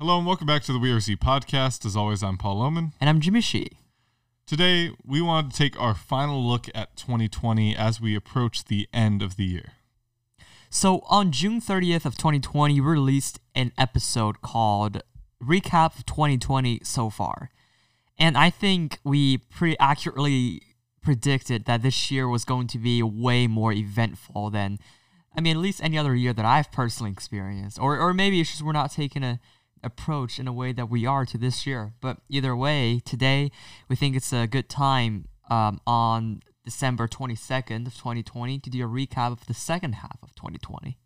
Hello and welcome back to the We Are Z podcast. As always, I'm Paul Oman. And I'm Jimmy Shi. Today, we wanted to take our final look at 2020 as we approach the end of the year. So on June 30th of 2020, we released an episode called Recap of 2020 so far. And I think we pretty accurately predicted that this year was going to be way more eventful than I mean at least any other year that I've personally experienced. Or or maybe it's just we're not taking a approach in a way that we are to this year. But either way, today we think it's a good time um, on December 22nd of 2020 to do a recap of the second half of 2020.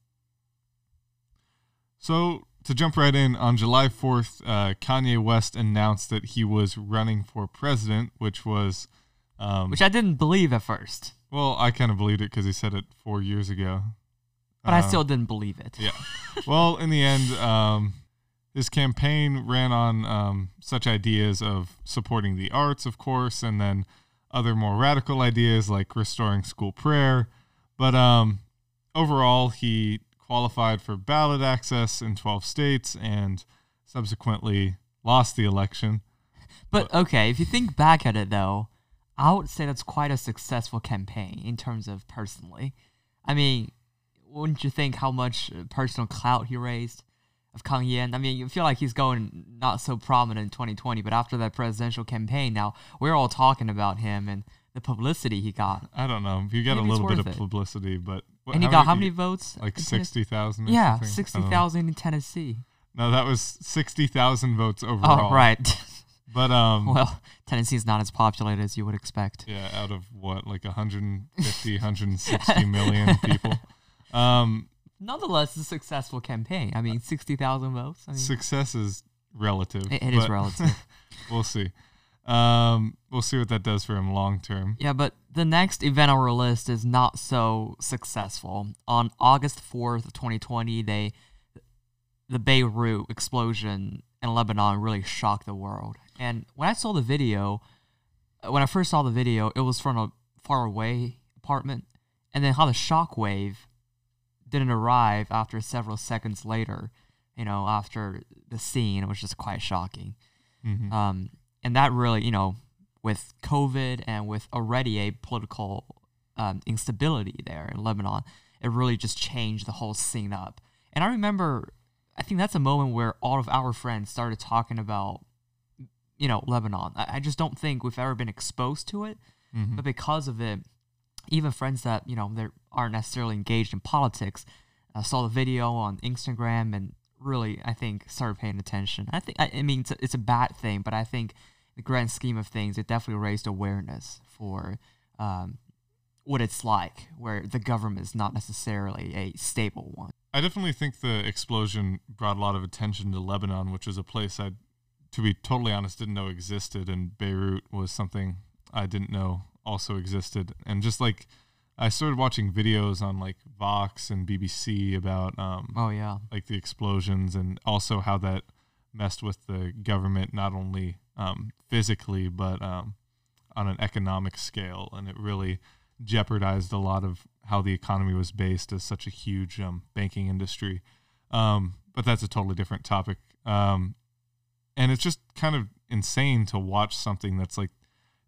So, to jump right in, on July 4th, uh, Kanye West announced that he was running for president, which was. Um, which I didn't believe at first. Well, I kind of believed it because he said it four years ago. But uh, I still didn't believe it. Yeah. well, in the end, um, his campaign ran on um, such ideas of supporting the arts, of course, and then other more radical ideas like restoring school prayer. But um, overall, he qualified for ballot access in 12 states and subsequently lost the election. But okay, if you think back at it though, I would say that's quite a successful campaign in terms of personally. I mean, wouldn't you think how much personal clout he raised? Of Kanye. I mean, you feel like he's going not so prominent in 2020, but after that presidential campaign, now we're all talking about him and the publicity he got. I don't know. You get Maybe a little bit of it. publicity, but what, and he got how many votes? Like sixty thousand. Yeah, sixty thousand in Tennessee. No, that was sixty thousand votes overall. Oh, right. But um, well, Tennessee is not as populated as you would expect. Yeah, out of what, like 150, 160 million people. Um, nonetheless, a successful campaign. I mean, sixty thousand votes. I mean, Success is relative. it, it is relative. we'll see. Um, we'll see what that does for him long term. Yeah, but the next event on our list is not so successful. On August fourth, twenty twenty, they the Beirut explosion in Lebanon really shocked the world. And when I saw the video, when I first saw the video, it was from a far away apartment, and then how the shock wave didn't arrive after several seconds later, you know, after the scene, it was just quite shocking. Mm-hmm. Um, and that really, you know, with COVID and with already a political um, instability there in Lebanon, it really just changed the whole scene up. And I remember, I think that's a moment where all of our friends started talking about, you know, Lebanon. I, I just don't think we've ever been exposed to it, mm-hmm. but because of it, even friends that you know they aren't necessarily engaged in politics uh, saw the video on Instagram and really I think started paying attention. I think I, I mean it's a, it's a bad thing, but I think the grand scheme of things, it definitely raised awareness for um, what it's like, where the government is not necessarily a stable one. I definitely think the explosion brought a lot of attention to Lebanon, which is a place I, to be totally honest, didn't know existed, and Beirut was something I didn't know also existed. And just like I started watching videos on like Vox and BBC about um oh yeah. like the explosions and also how that messed with the government not only um, physically but um, on an economic scale. And it really jeopardized a lot of how the economy was based as such a huge um, banking industry. Um, but that's a totally different topic. Um, and it's just kind of insane to watch something that's like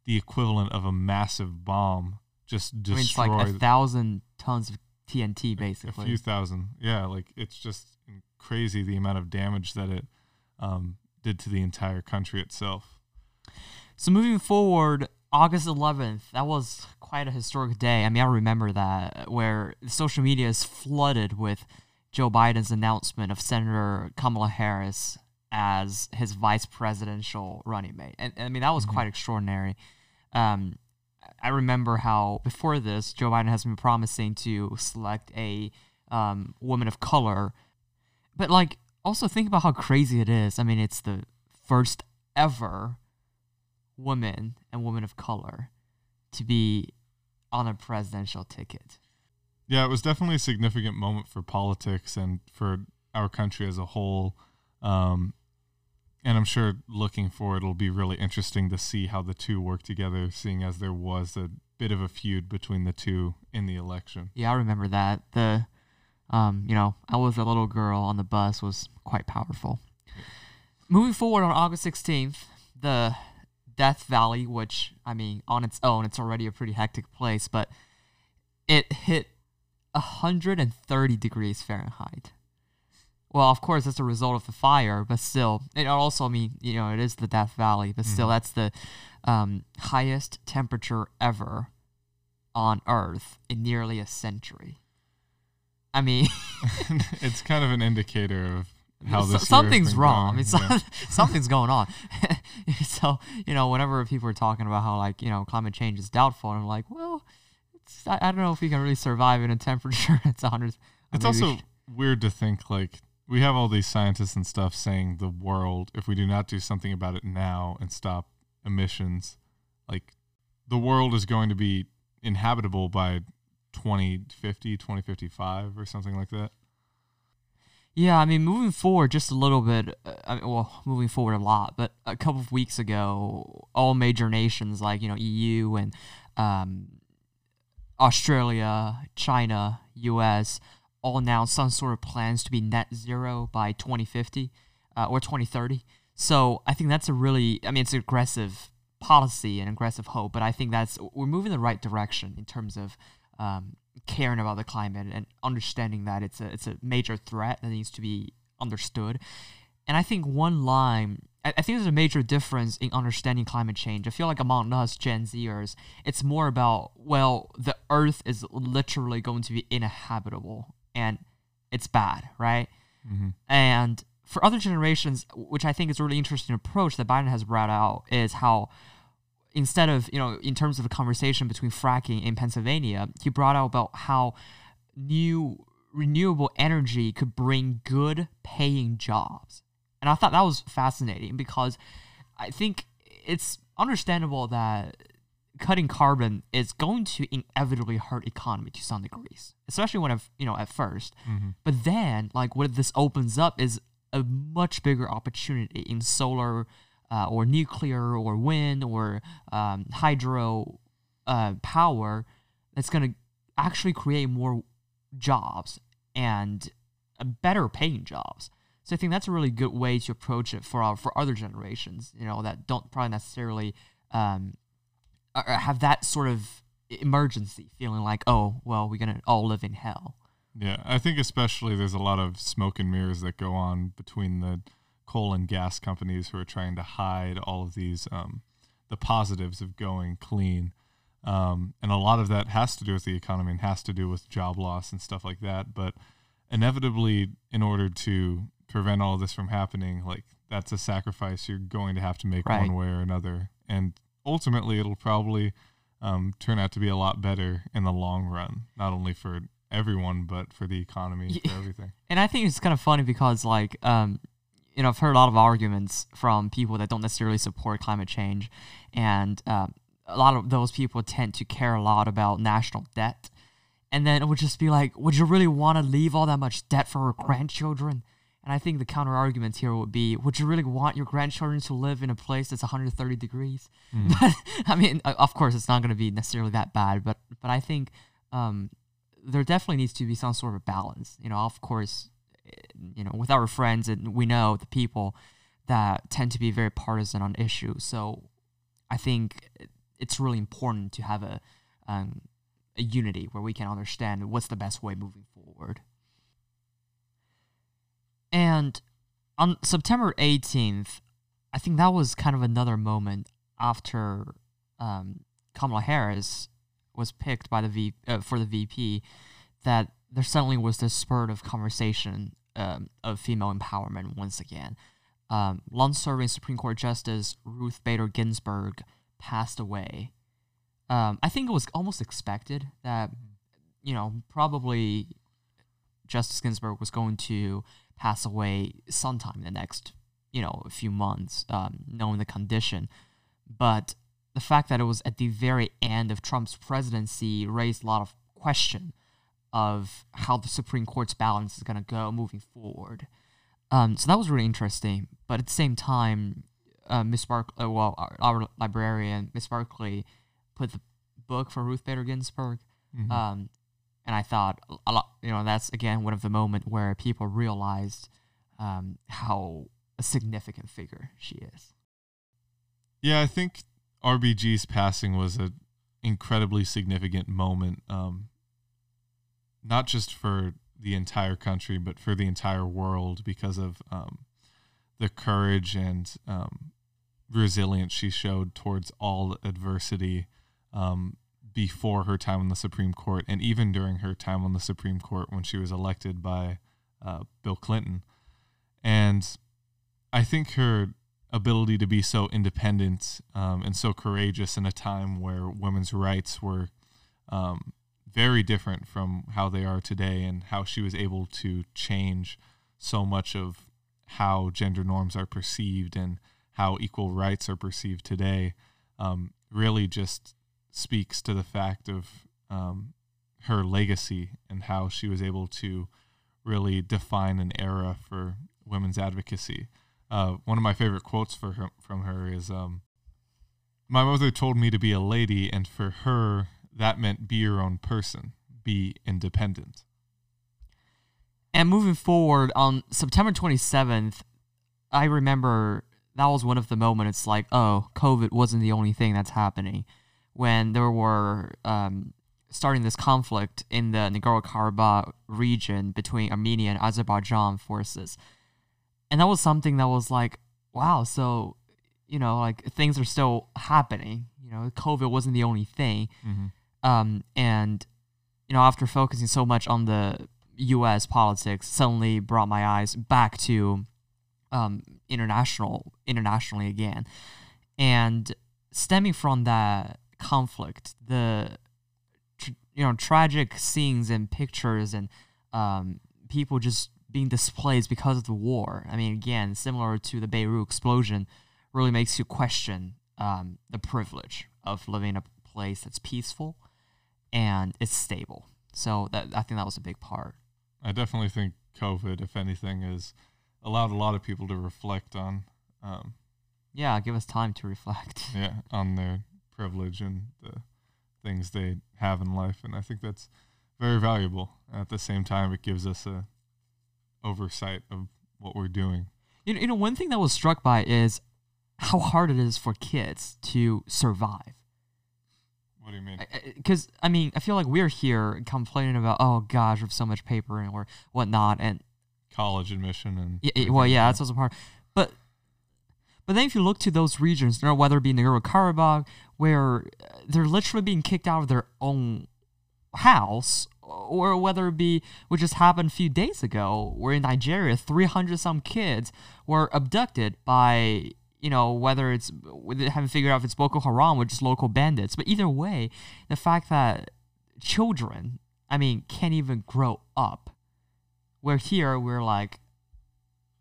the equivalent of a massive bomb just destroy. I mean, it's like a thousand tons of TNT, basically. A few thousand, yeah. Like it's just crazy the amount of damage that it um, did to the entire country itself. So moving forward, August 11th, that was quite a historic day. I mean, I remember that where social media is flooded with Joe Biden's announcement of Senator Kamala Harris as his vice presidential running mate. And, and I mean, that was mm-hmm. quite extraordinary. Um, I remember how before this, Joe Biden has been promising to select a um, woman of color. But, like, also think about how crazy it is. I mean, it's the first ever woman and woman of color to be on a presidential ticket. Yeah, it was definitely a significant moment for politics and for our country as a whole. Um, and I'm sure looking forward, it'll be really interesting to see how the two work together, seeing as there was a bit of a feud between the two in the election. Yeah, I remember that. The, um, you know, I was a little girl on the bus was quite powerful. moving forward on August 16th, the Death Valley, which I mean, on its own, it's already a pretty hectic place, but it hit 130 degrees Fahrenheit. Well, of course, that's a result of the fire, but still, it also, I mean, you know, it is the Death Valley, but still, Mhm. that's the um, highest temperature ever on Earth in nearly a century. I mean, it's kind of an indicator of how so- this year has something's wrong. I mean, Yeah. some, something's going on. so you know, whenever people are talking about how like you know climate change is doubtful, I'm like, well, it's, I, I don't know if we can really survive in a temperature that's 100. It's also weird to think like we have all these scientists and stuff saying the world, if we do not do something about it now and stop emissions, like the world is going to be inhabitable by 2050, 2055 or something like that. Yeah, I mean, moving forward just a little bit. Uh, I mean, well, moving forward a lot, but a couple of weeks ago, all major nations like you know EU and um, Australia, China, U.S. all announced some sort of plans to be net zero by 2050 uh, or 2030. So I think that's a really, I mean, it's an aggressive policy and aggressive hope, but I think that's we're moving in the right direction in terms of um, caring about the climate and understanding that it's a it's a major threat that needs to be understood. And I think one line, I, I think there's a major difference in understanding climate change. I feel like among us Gen Zers, it's more about well, the Earth is literally going to be inhabitable and it's bad, right? hmm And for other generations, which I think is a really interesting approach that Biden has brought out, is how instead of, you know, in terms of a conversation between fracking in Pennsylvania, he brought out about how new renewable energy could bring good paying jobs. And I thought that was fascinating because I think it's understandable that cutting carbon is going to inevitably hurt economy to some degrees, especially when, I've, you know, at first. hmm But then, like, what this opens up is a much bigger opportunity in solar uh, or nuclear or wind or um, hydro uh, power that's going to actually create more jobs and better paying jobs. So I think that's a really good way to approach it for our, for other generations, you know, that don't probably necessarily um, have that sort of emergency feeling like, oh, well, we're gonna all live in hell. Yeah, I think especially there's a lot of smoke and mirrors that go on between the coal and gas companies who are trying to hide all of these um, the positives of going clean, um, and a lot of that has to do with the economy and has to do with job loss and stuff like that. But inevitably, in order to prevent all of this from happening, like that's a sacrifice you're going to have to make Right. one way or another, and ultimately, it'll probably um, turn out to be a lot better in the long run, not only for everyone but for the economy, Ye- for everything. And I think it's kind of funny because, like, um, you know, I've heard a lot of arguments from people that don't necessarily support climate change, and um, a lot of those people tend to care a lot about national debt. And then it would just be like, would you really want to leave all that much debt for our grandchildren? And I think the counter argument here would be, would you really want your grandchildren to live in a place that's 130 degrees? Mm. But I mean, of course, it's not going to be necessarily that bad. But but I think um, there definitely needs to be some sort of balance. You know, of course, eh, you know, with our friends and we know the people that tend to be very partisan on issues. So I think it's really important to have a um, a unity where we can understand what's the best way moving forward. And on September 18th, I think that was kind of another moment after um, Kamala Harris was picked by the v, uh, for the VP that there suddenly was this spurt of conversation um, of female empowerment once again. Um, long-serving Supreme Court Justice Ruth Bader Ginsburg passed away. Um, I think it was almost expected that, you know, probably Justice Ginsburg was going to pass away sometime in the next, you know, a few months, um, knowing the condition. But the fact that it was at the very end of Trump's presidency raised a lot of question of how the Supreme Court's balance is going to go moving forward. Um, so that was really interesting. But at the same time, uh, Miss Bark, uh, well, our, our librarian, Miss Barkley, put the book for Ruth Bader Ginsburg. Mhm. Um, and I thought a lot, you know, that's again one of the moment where people realized um, how a significant figure she is. Yeah, I think RBG's passing was an incredibly significant moment, um, not just for the entire country, but for the entire world because of um, the courage and um, resilience she showed towards all adversity um, before her time on the Supreme Court and even during her time on the Supreme Court when she was elected by uh, Bill Clinton. And I think her ability to be so independent um, and so courageous in a time where women's rights were um, very different from how they are today and how she was able to change so much of how gender norms are perceived and how equal rights are perceived today um, really just speaks to the fact of um, her legacy and how she was able to really define an era for women's advocacy. Uh, one of my favorite quotes for her, from her is um, My mother told me to be a lady, and for her, that meant be your own person, be independent. And moving forward, on September 27th, I remember that was one of the moments like, oh, COVID wasn't the only thing that's happening. When there were um, starting this conflict in the Nagorno Karabakh region between Armenia and Azerbaijan forces. And that was something that was like, wow, so, you know, like things are still happening. You know, COVID wasn't the only thing. Mm-hmm. Um, and, you know, after focusing so much on the US politics, suddenly brought my eyes back to um, international internationally again. And stemming from that conflict, the you know tragic scenes and pictures and um, people just being displaced because of the war. I mean, again, similar to the Beirut explosion, really makes you question um, the privilege of living in a place that's peaceful and it's stable. So that I think that was a big part. I definitely think COVID, if anything, has allowed a lot of people to reflect on, um, Yeah, give us time to reflect. yeah, on their privilege and the things they have in life, and I think that's very valuable. At the same time, it gives us a oversight of what we're doing. You know, you know, one thing that was struck by is how hard it is for kids to survive. What do you mean? Because I mean, I feel like we're here complaining about, oh gosh, we have so much paper and or whatnot, and College admission and yeah, well, yeah, that's also part. But but then if you look to those regions, you know, whether it be Nagorno Karabakh, where uh, they're literally being kicked out of their own house, or whether it be what just happened a few days ago, where in Nigeria, three hundred some kids were abducted by you know whether it's we haven't figured out if it's Boko Haram or just local bandits. But either way, the fact that children, I mean, can't even grow up. Where here we're like,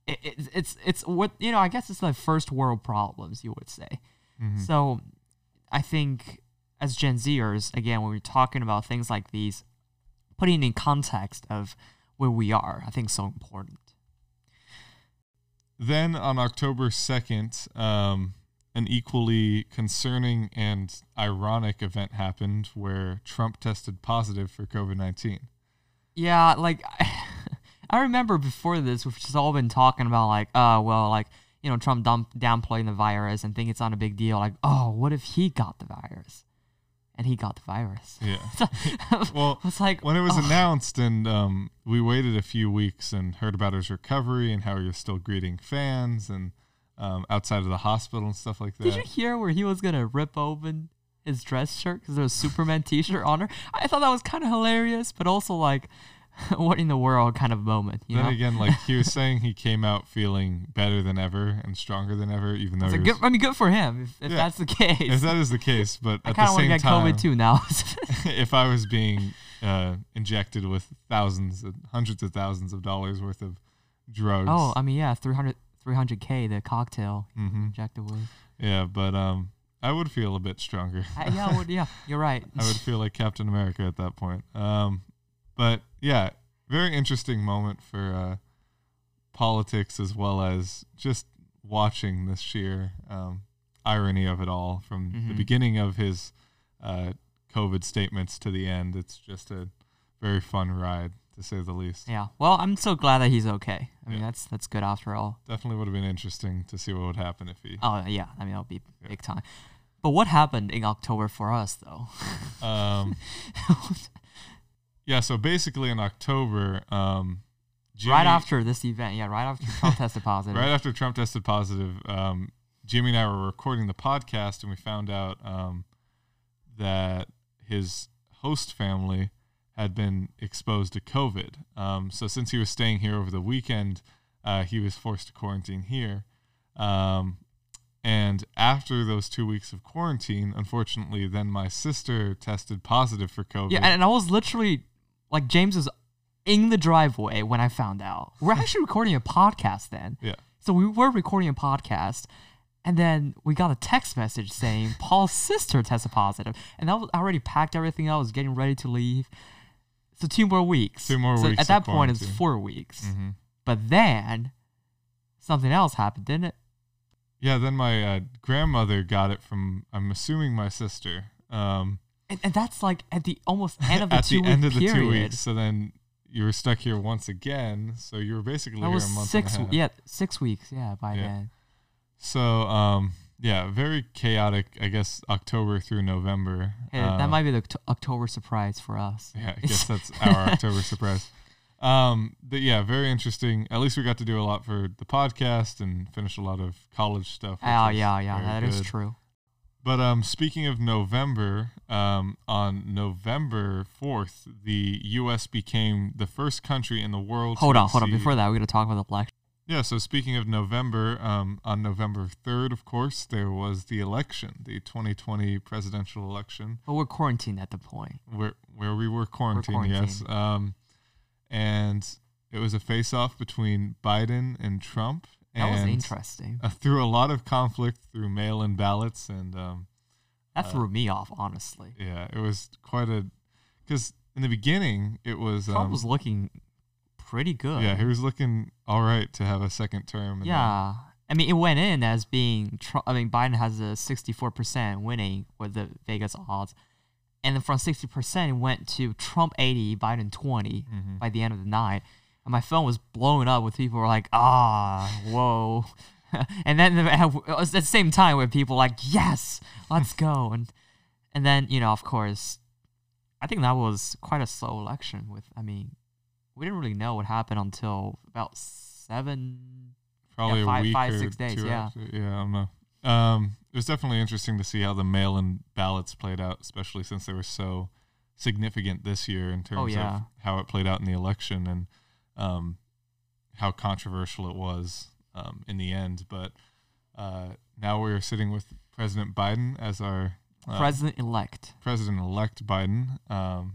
it, it, it's it's what you know. I guess it's like first world problems, you would say. Mhm. So, I think as Gen Zers, again, when we're talking about things like these, putting in context of where we are, I think is so important. Then on October 2nd, um, an equally concerning and ironic event happened where Trump tested positive for COVID 19. Yeah, like I remember before this, we've just all been talking about like, uh, well, like you know, Trump dump, downplaying the virus and think it's not a big deal. Like, oh, what if he got the virus? And he got the virus. Yeah. well, it's like when it was oh, announced and um, we waited a few weeks and heard about his recovery and how he was still greeting fans and um, outside of the hospital and stuff like that. Did you hear where he was gonna rip open his dress shirt because there was a Superman T-shirt on her? I thought that was kind of hilarious, but also like, what in the world kind of moment, you then know? again, like he was saying, he came out feeling better than ever and stronger than ever, even though like, good, I mean, good for him if, if Yeah. that's the case. if that is the case. But I at kind the of want to same get time, COVID too now. if I was being uh, injected with thousands, and hundreds of thousands of dollars worth of drugs, oh, I mean, yeah, 300 300k the cocktail hmm injected with. yeah, but um, I would feel a bit stronger. I, yeah, would, yeah, you're right. I would feel like Captain America at that point. Um, but yeah, very interesting moment for uh, politics as well as just watching the sheer um, irony of it all from the Mhm. beginning of his uh, COVID statements to the end. It's just a very fun ride. to say the least. Yeah. Well, I'm so glad that he's okay. I mean, Yeah. that's that's good after all. Definitely would have been interesting to see what would happen if he. Oh yeah. I mean, that'll be Yeah. big time. But what happened in October for us though? Um, yeah, so basically in October, um, Jimmy, right after this event, yeah, right after Trump tested positive. right after Trump tested positive, um, Jimmy and I were recording the podcast, and we found out um, that his host family had been exposed to COVID. Um, so since he was staying here over the weekend, uh, he was forced to quarantine here. Um, and after those two weeks of quarantine, unfortunately, then my sister tested positive for COVID. Yeah, and I was literally like James was in the driveway when I found out. We're actually recording a podcast then. Yeah. So we were recording a podcast and then we got a text message saying Paul's sister tested positive. And I was I already packed everything I was getting ready to leave. So two more weeks. Two more so weeks At that point it's four weeks. hmm But then something else happened, didn't it? Yeah, then my uh, grandmother got it from, I'm assuming my sister. Um, And, and that's like at the almost end of the at two the end of the period. two weeks. So then you were stuck here once again. So you were basically That here was a month six and a half. yeah, six weeks, yeah, by Yeah. then. So um, yeah, very chaotic. I guess October through November. Hey, that Uh, might be the Oct- October surprise for us. Yeah, I guess that's our October surprise. Um, but yeah, very interesting. At least we got to do a lot for the podcast and finish a lot of college stuff. Oh yeah, yeah, that is good. true. But um, speaking of November, um, on November fourth, the U.S. became the first country in the world. Hold to on, hold on. Before that, we're gonna talk about the election. Yeah. So speaking of November, um, on November third, of course, there was the election, the 2020 presidential election, But we're quarantined at the point. where where we were quarantined. Yes. quarantined. Um, and it was a face-off between Biden and Trump. That was interesting. Uh, through a lot of conflict through mail-in ballots and um, That uh, threw me off, honestly. Yeah, it was quite a because in the beginning it was Trump um, was looking pretty good. yeah he was looking all right to have a second term. and Yeah. I mean, it went in as being. Trump, I mean, Biden has a sixty-four percent winning with the Vegas odds, and then from sixty percent, it went to Trump eighty, Biden twenty then- Mhm. by the end of the night. And my phone was blowing up with people were like, ah, whoa. and then the- it was at the same time where people like, yes, let's go. And and then, you know, of course, I think that was quite a slow election with, I mean, we didn't really know what happened until about seven. probably five- a week five, or six days, two yeah. after- yeah, I don't know. Um, it was definitely interesting to see how the mail-in ballots played out, especially since they were so significant this year in terms Oh, yeah. of how it played out in the election and um, how controversial it was um, in the end. But uh, now we're sitting with President Biden as our uh, President elect. President-elect Biden um,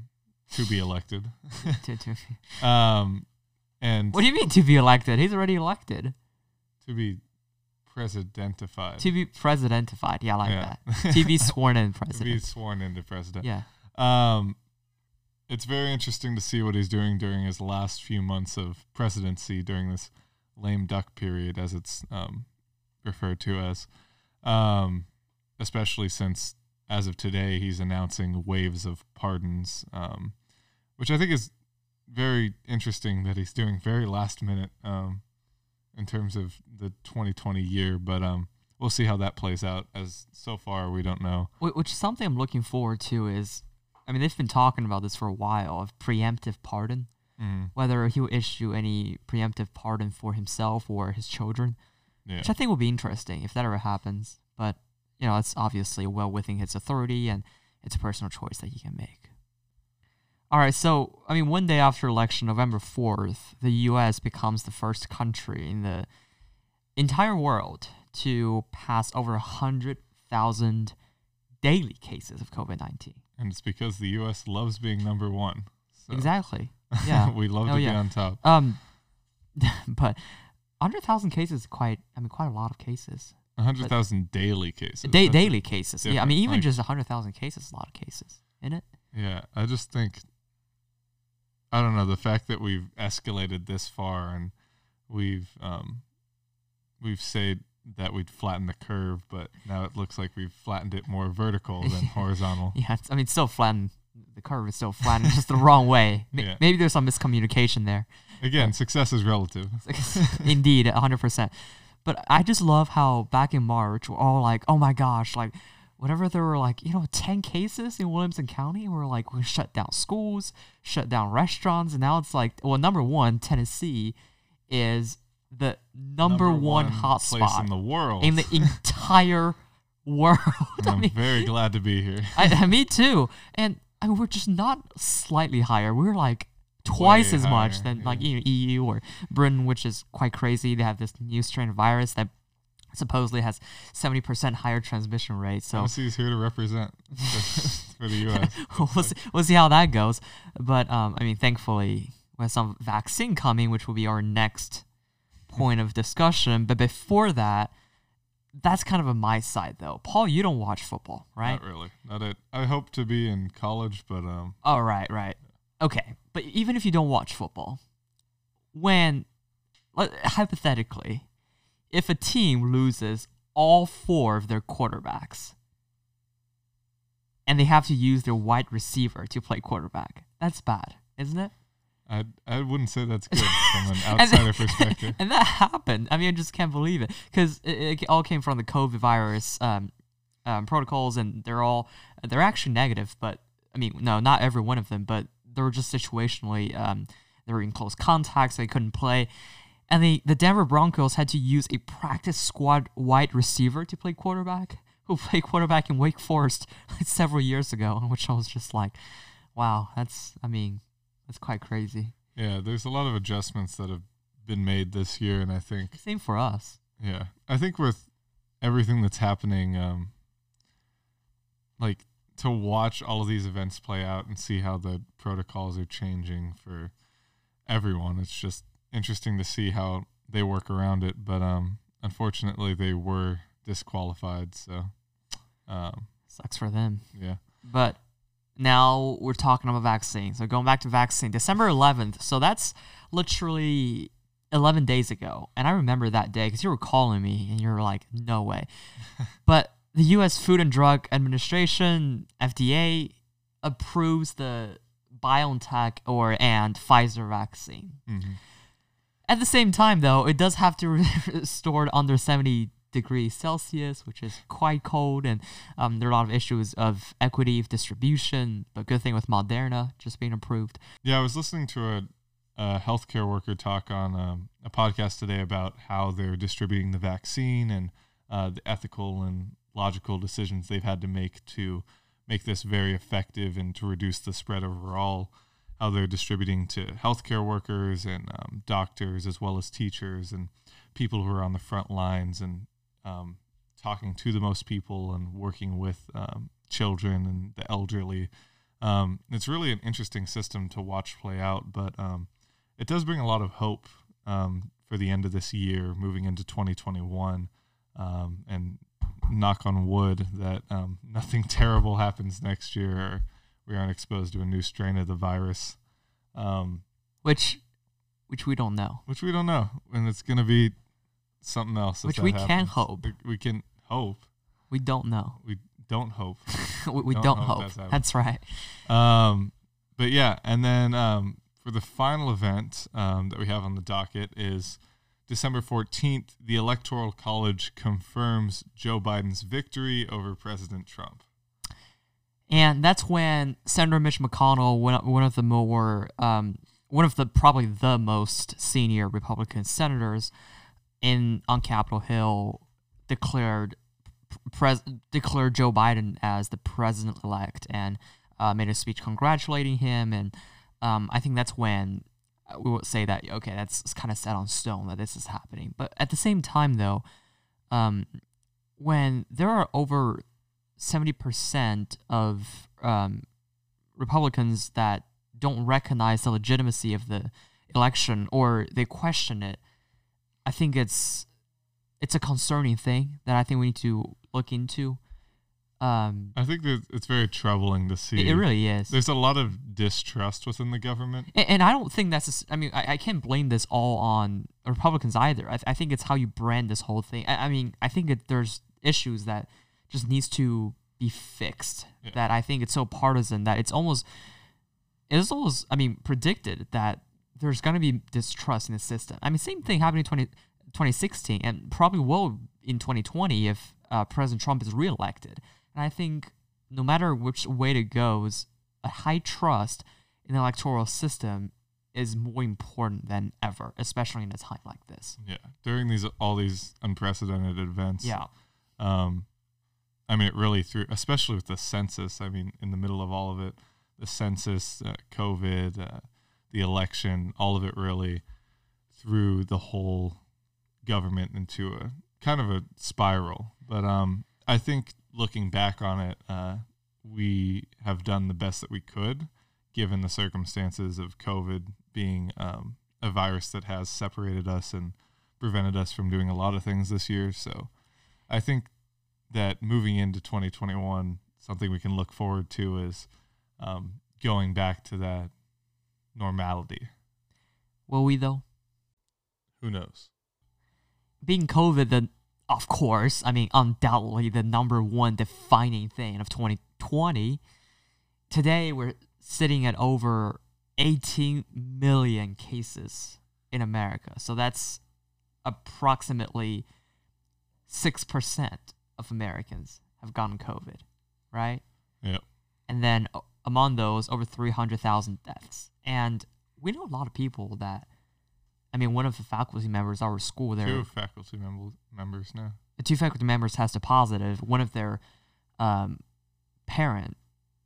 to be elected. to, to, um, and what do you mean to be elected? He's already elected. to be presidentified. To be presidentified. Yeah, I like Yeah. that. To be sworn in president. to be president. sworn into president. Yeah. Um, it's very interesting to see what he's doing during his last few months of presidency during this lame duck period, as it's um, referred to as. Um, especially since, as of today, he's announcing waves of pardons, um, which I think is very interesting that he's doing very last minute um, in terms of the 2020 year. But um, we'll see how that plays out. As so far, we don't know. Which is something I'm looking forward to is, I mean, they've been talking about this for a while of preemptive pardon, Mm, whether he'll issue any preemptive pardon for himself or his children, yeah. which I think will be interesting if that ever happens. But, you know, it's obviously well within his authority and it's a personal choice that he can make. All right, so, I mean, one day after election, November 4th, the U.S. becomes the first country in the entire world to pass over 100,000 daily cases of COVID 19. And it's because the U.S. loves being number one. So Exactly. Yeah. we love Oh, to be on top. Um, but 100,000 cases is quite, I mean, quite a lot of cases. hundred thousand daily cases. Da- daily cases. Yeah. I mean, even like- just 100,000 cases is a lot of cases, isn't it? Yeah, I just think I don't know the fact that we've escalated this far and we've um we've said that we'd flatten the curve, but now it looks like we've flattened it more vertical than horizontal. Yeah. It's, I mean, still flatten the curve is still flat and just the wrong way. Ma- Yeah. Maybe there's some miscommunication there. Again, success is relative. Indeed, 100%. But I just love how back in March, we're all like, oh my gosh, like, whatever there were like, you know, 10 cases in Williamson County, we're like, we shut down schools, shut down restaurants. And now it's like, well, number one, Tennessee is the number, one, place hotspot in the world. in the entire world. I I'm mean, very glad to be here. I, me too. And I mean, we're just not slightly higher. We're like twice Way as much higher, than like you know, EU or Britain, which is quite crazy. They have this new strain of virus that supposedly has 70% higher transmission rate. So Tennessee's here to represent for the U.S. we'll, see, we'll see how that goes. But um, I mean, thankfully, we have some vaccine coming, which will be our next point of discussion. But before that, that's kind of a my side though. Paul, you don't watch football, right? Not really. Not it. I hope to be in college, but um, Oh, right, right. Okay. But even if you don't watch football, when, hypothetically, if a team loses all four of their quarterbacks and they have to use their wide receiver to play quarterback, that's bad, isn't it? I I wouldn't say that's good from an And- outsider perspective. And that happened. I mean, I just can't believe it because it, it all came from the COVID virus um, um, protocols, and they're all they're actually negative. But I mean, no, not every one of them, but they were just situationally um, they were in close contact, so they couldn't play. And the the Denver Broncos had to use a practice squad wide receiver to play quarterback, who played quarterback in Wake Forest several years ago, which I was just like, wow, that's I mean, that's quite crazy. Yeah, there's a lot of adjustments that have been made this year, and I think Same for us. Yeah, I think with everything that's happening, um, like to watch all of these events play out and see how the protocols are changing for everyone, it's just interesting to see how they work around it. But um, unfortunately, they were disqualified. So, um, Sucks for them. yeah, But now we're talking about vaccine. So going back to vaccine, December 11th. So that's literally 11 days ago. And I remember that day because you were calling me and you were like, no way. but the U.S. Food and Drug Administration, FDA, approves the BioNTech or and Pfizer vaccine. hmm At the same time, though, it does have to be stored under 70 degrees Celsius, which is quite cold, and um, there are a lot of issues of equity of distribution. But good thing with Moderna just being approved. yeah. I was listening to a, a healthcare worker talk on um, a podcast today about how they're distributing the vaccine and uh, the ethical and logical decisions they've had to make to make this very effective and to reduce the spread overall. How they're distributing to healthcare workers and um, doctors, as well as teachers and people who are on the front lines and um, talking to the most people and working with um, children and the elderly. Um, it's really an interesting system to watch play out, but um, it does bring a lot of hope um, for the end of this year, moving into 2021, um, and knock on wood that um, nothing terrible happens next year or we aren't exposed to a new strain of the virus, um, Which, which we don't know. which we don't know, and it's going to be something else. Which we can hope. We- We can hope. We don't know. We don't hope. we we Don't don't, hope hope. that's. That's right. Um, but yeah, and then um, for the final event um, that we have on the docket is December 14th. The Electoral College confirms Joe Biden's victory over President Trump. And that's when Senator Mitch McConnell, one, one of the more, um, one of the probably the most senior Republican senators in on Capitol Hill, declared pres- declared Joe Biden as the president elect and uh, made a speech congratulating him. And um, I think that's when we would say that okay, that's kind of set on stone that this is happening. But at the same time, though, um, when there are over seventy percent of um, Republicans that don't recognize the legitimacy of the election or they question it, I think it's it's a concerning thing that I think we need to look into. Um, I think that it's very troubling to see. it, it really is. There's a lot of distrust within the government. And, and I don't think that's. a I mean, I, I can't blame this all on Republicans either. I, th- I think it's how you brand this whole thing. I, I mean, I think it, there's issues that just needs to be fixed. Yeah. That I think it's so partisan that it's almost it's always, I mean, predicted that there's going to be distrust in the system. I mean, same thing happened in 20, 2016 and probably will in 2020 if uh, President Trump is reelected. And I think no matter which way it goes, a high trust in the electoral system is more important than ever, especially in a time like this. Yeah, during these all these unprecedented events. Yeah. Um, I mean, it really threw, especially with the census. I mean, in the middle of all of it, the census, uh, COVID, uh, the election, all of it really threw the whole government into a kind of a spiral. But um, I think looking back on it, uh, we have done the best that we could given the circumstances of COVID being um, a virus that has separated us and prevented us from doing a lot of things this year. So I think that moving into 2021, something we can look forward to is um, going back to that normality. Will we though? Who knows? Being COVID, the of course, I mean, undoubtedly the number one defining thing of 2020. Today, we're sitting at over 18 million cases in America. So that's approximately 6% of Americans have gotten COVID, right? Yep. And then among those, over 300,000 deaths. And we know a lot of people that, I mean, one of the faculty members at our school there. Two faculty mem- members now. Two faculty members tested positive. One of their um, parent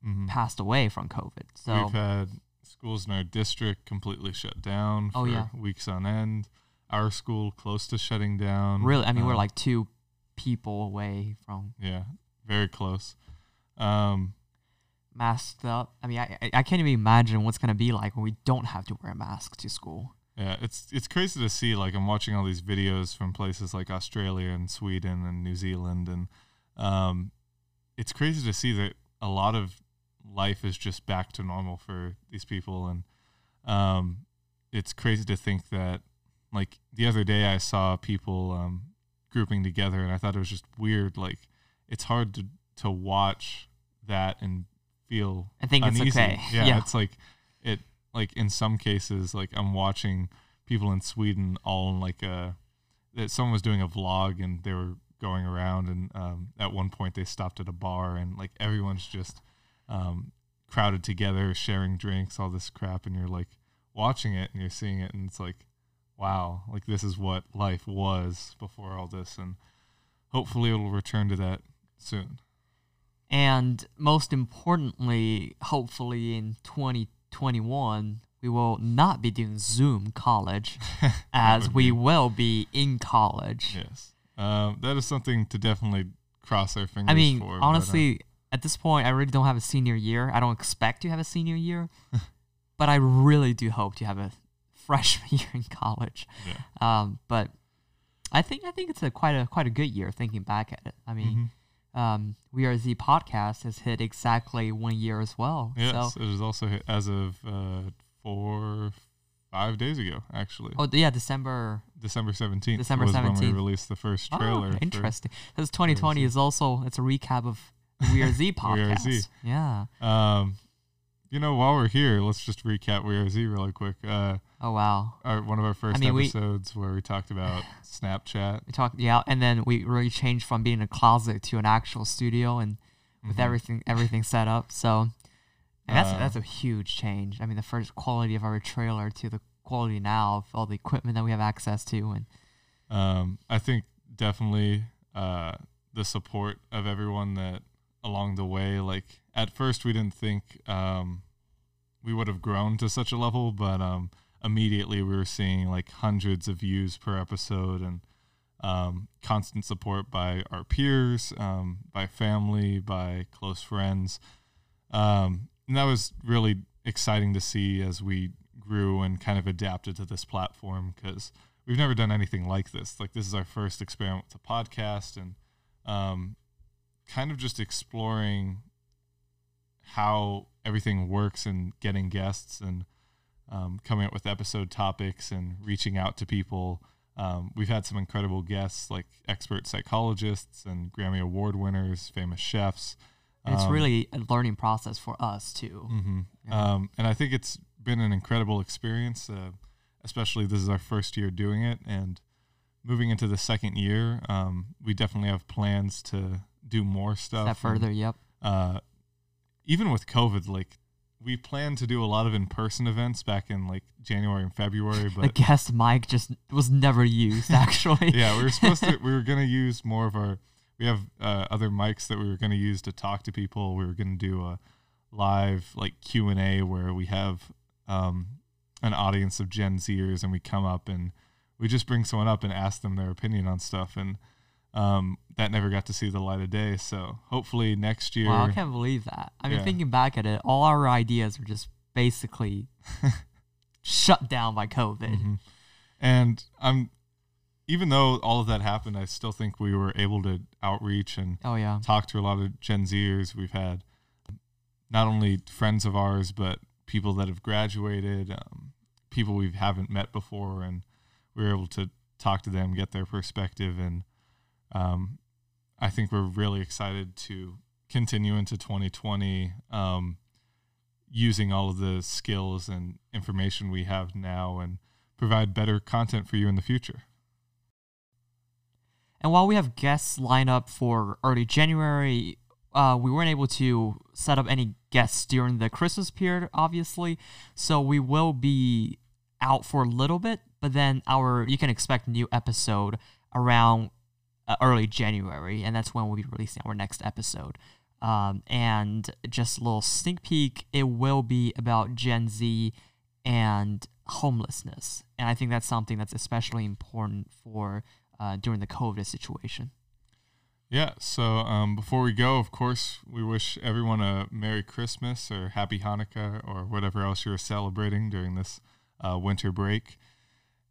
mm-hmm. passed away from COVID. So we've had schools in our district completely shut down for oh, yeah. weeks on end. Our school close to shutting down. Really, I mean, um, we're like two people away from. Yeah, very close. Um, masked up. I mean, I I can't even imagine what's gonna be like when we don't have to wear a mask to school. Yeah, it's it's crazy to see. Like I'm watching all these videos from places like Australia and Sweden and New Zealand, and um, it's crazy to see that a lot of life is just back to normal for these people, and um, it's crazy to think that. Like the other day, I saw people um, grouping together, and I thought it was just weird. Like it's hard to to watch that and feel I think uneasy. it's okay. Yeah, yeah, it's like it like in some cases like I'm watching people in Sweden all in like a that someone was doing a vlog and they were going around and um, at one point they stopped at a bar and like everyone's just um, crowded together sharing drinks all this crap and you're like watching it and you're seeing it and it's like wow like this is what life was before all this and hopefully it'll return to that soon and most importantly, hopefully in 2021, we will not be doing Zoom college as we be. will be in college. Yes. Um, that is something to definitely cross our fingers I mean, for, honestly, but, uh, at this point, I really don't have a senior year. I don't expect to have a senior year, but I really do hope to have a freshman year in college. Yeah. Um, but I think I think it's a quite a quite a good year thinking back at it. I mean, mm-hmm um, We Are Z podcast has hit exactly one year as well. Yes, so, it is also hit as of uh, four, five days ago, actually. Oh, yeah, December. December 17th. December 17th. when we released the first oh, trailer. Oh, interesting. Because 2020 is also, it's a recap of We Are Z podcast. we Are Z. Yeah. Um, you know, while we're here, let's just recap We Are Z really quick. Uh, oh wow! Our, one of our first I mean, episodes we, where we talked about Snapchat. We talked, yeah, and then we really changed from being a closet to an actual studio, and with mm-hmm. everything everything set up. So, and that's uh, that's a huge change. I mean, the first quality of our trailer to the quality now of all the equipment that we have access to, and um, I think definitely uh, the support of everyone that along the way. Like at first, we didn't think um, we would have grown to such a level, but um, immediately we were seeing like hundreds of views per episode and um, constant support by our peers, um, by family, by close friends. Um, and that was really exciting to see as we grew and kind of adapted to this platform because we've never done anything like this. Like this is our first experiment with a podcast, and um, kind of just exploring how everything works and getting guests and um, coming up with episode topics and reaching out to people. Um, we've had some incredible guests like expert psychologists and Grammy Award winners, famous chefs. It's Um, really a learning process for us too. hmm Yeah. Um, and I think it's been an incredible experience, uh, especially this is our first year doing it. And moving into the second year, um, we definitely have plans to do more stuff. Step and, further, yep. uh, even with COVID, like we planned to do a lot of in-person events back in like January and February, but The guest mic just was never used actually. yeah, we were supposed to. We were gonna use more of our. We have uh, other mics that we were gonna use to talk to people. We were gonna do a live like Q and A where we have um, an audience of Gen Zers and we come up and we just bring someone up and ask them their opinion on stuff and. Um, that never got to see the light of day. So hopefully next year, Wow, I can't believe that. I mean, Yeah. thinking back at it, all our ideas were just basically shut down by COVID. Mhm. And I'm, even though all of that happened, I still think we were able to outreach and Oh yeah, talk to a lot of Gen Zers. We've had not only friends of ours, but people that have graduated, um, people we haven't met before, and we were able to talk to them, get their perspective, and um, I think we're really excited to continue into 2020 um, using all of the skills and information we have now and provide better content for you in the future. And while we have guests lined up for early January, uh, we weren't able to set up any guests during the Christmas period, obviously. So we will be out for a little bit, but then our you can expect new episode around uh, early January, and that's when we'll be releasing our next episode. Um, and just a little sneak peek, it will be about Gen Z and homelessness, and I think that's something that's especially important for uh, during the COVID situation. Yeah. So um, before we go, of course, we wish everyone a Merry Christmas or Happy Hanukkah or whatever else you're celebrating during this uh, winter break.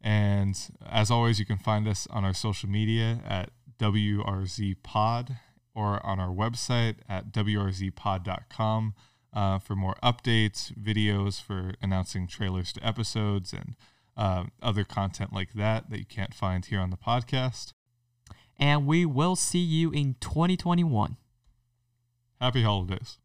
And as always, you can find us on our social media at WRZ Pod or on our website at WRZpod.com uh, for more updates, videos for announcing trailers to episodes, and uh, other content like that that you can't find here on the podcast. And we will see you in 2021. Happy holidays.